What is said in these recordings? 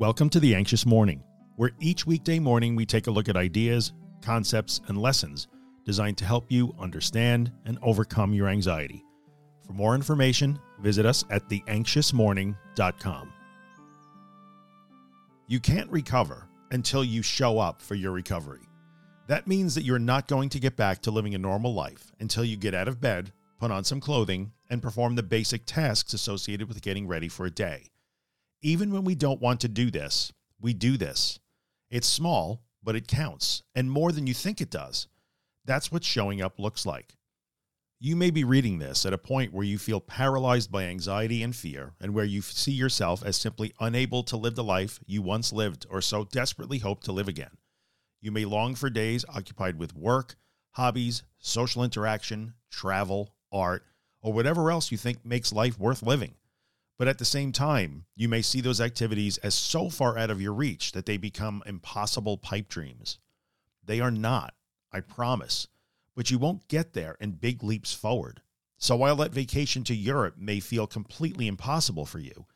Welcome to The Anxious Morning, where each weekday morning we take a look at ideas, concepts, and lessons designed to help you understand and overcome your anxiety. For more information, visit us at theanxiousmorning.com. You can't recover until you show up for your recovery. That means that you're not going to get back to living a normal life until you get out of bed, put on some clothing, and perform the basic tasks associated with getting ready for a day. Even when we don't want to do this, we do this. It's small, but it counts, and more than you think it does. That's what showing up looks like. You may be reading this at a point where you feel paralyzed by anxiety and fear, and where you see yourself as simply unable to live the life you once lived or so desperately hope to live again. You may long for days occupied with work, hobbies, social interaction, travel, art, or whatever else you think makes life worth living. But at the same time, you may see those activities as so far out of your reach that they become impossible pipe dreams. They are not, I promise, but you won't get there in big leaps forward. So while that vacation to Europe may feel completely impossible for you,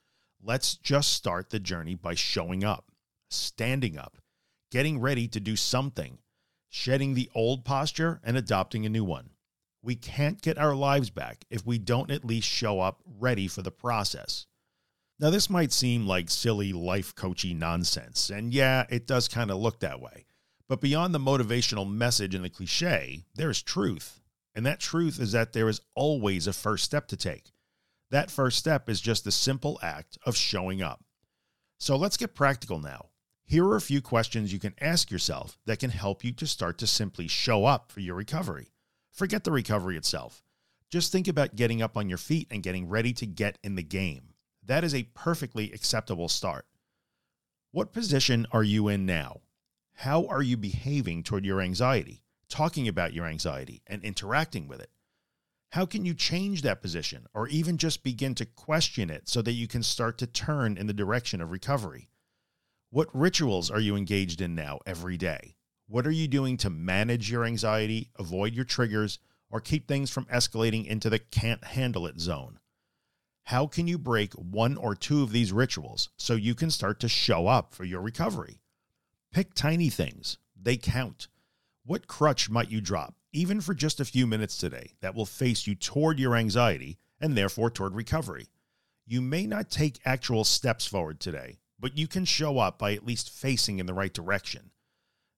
let's just start the journey by showing up, standing up, getting ready to do something, shedding the old posture and adopting a new one. We can't get our lives back if we don't at least show up ready for the process. Now, this might seem like silly life coachy nonsense, and yeah, it does kind of look that way. But beyond the motivational message and the cliche, there is truth. And that truth is that there is always a first step to take. That first step is just the simple act of showing up. So let's get practical now. Here are a few questions you can ask yourself that can help you to start to simply show up for your recovery. Forget the recovery itself. Just think about getting up on your feet and getting ready to get in the game. That is a perfectly acceptable start. What position are you in now? How are you behaving toward your anxiety, talking about your anxiety, and interacting with it? How can you change that position or even just begin to question it so that you can start to turn in the direction of recovery? What rituals are you engaged in now every day? What are you doing to manage your anxiety, avoid your triggers, or keep things from escalating into the can't handle it zone? How can you break one or two of these rituals so you can start to show up for your recovery? Pick tiny things, they count. What crutch might you drop, even for just a few minutes today, that will face you toward your anxiety and therefore toward recovery? You may not take actual steps forward today, but you can show up by at least facing in the right direction.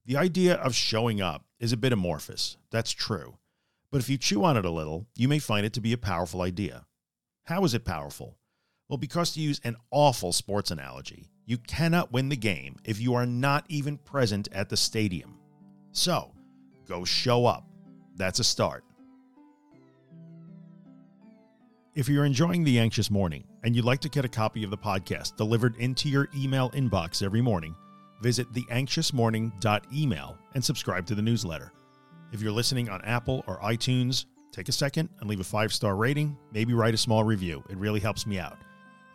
The idea of showing up is a bit amorphous, that's true. But if you chew on it a little, you may find it to be a powerful idea. How is it powerful? Well, because to use an awful sports analogy, you cannot win the game if you are not even present at the stadium. So, go show up. That's a start. If you're enjoying The Anxious Morning and you'd like to get a copy of the podcast delivered into your email inbox every morning, visit theanxiousmorning.email and subscribe to the newsletter. If you're listening on Apple or iTunes, take a second and leave a five star rating, maybe write a small review. It really helps me out.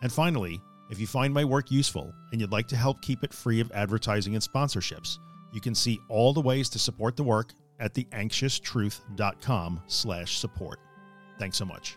And finally, if you find my work useful and you'd like to help keep it free of advertising and sponsorships, you can see all the ways to support the work at theanxioustruth.com slash support. Thanks so much.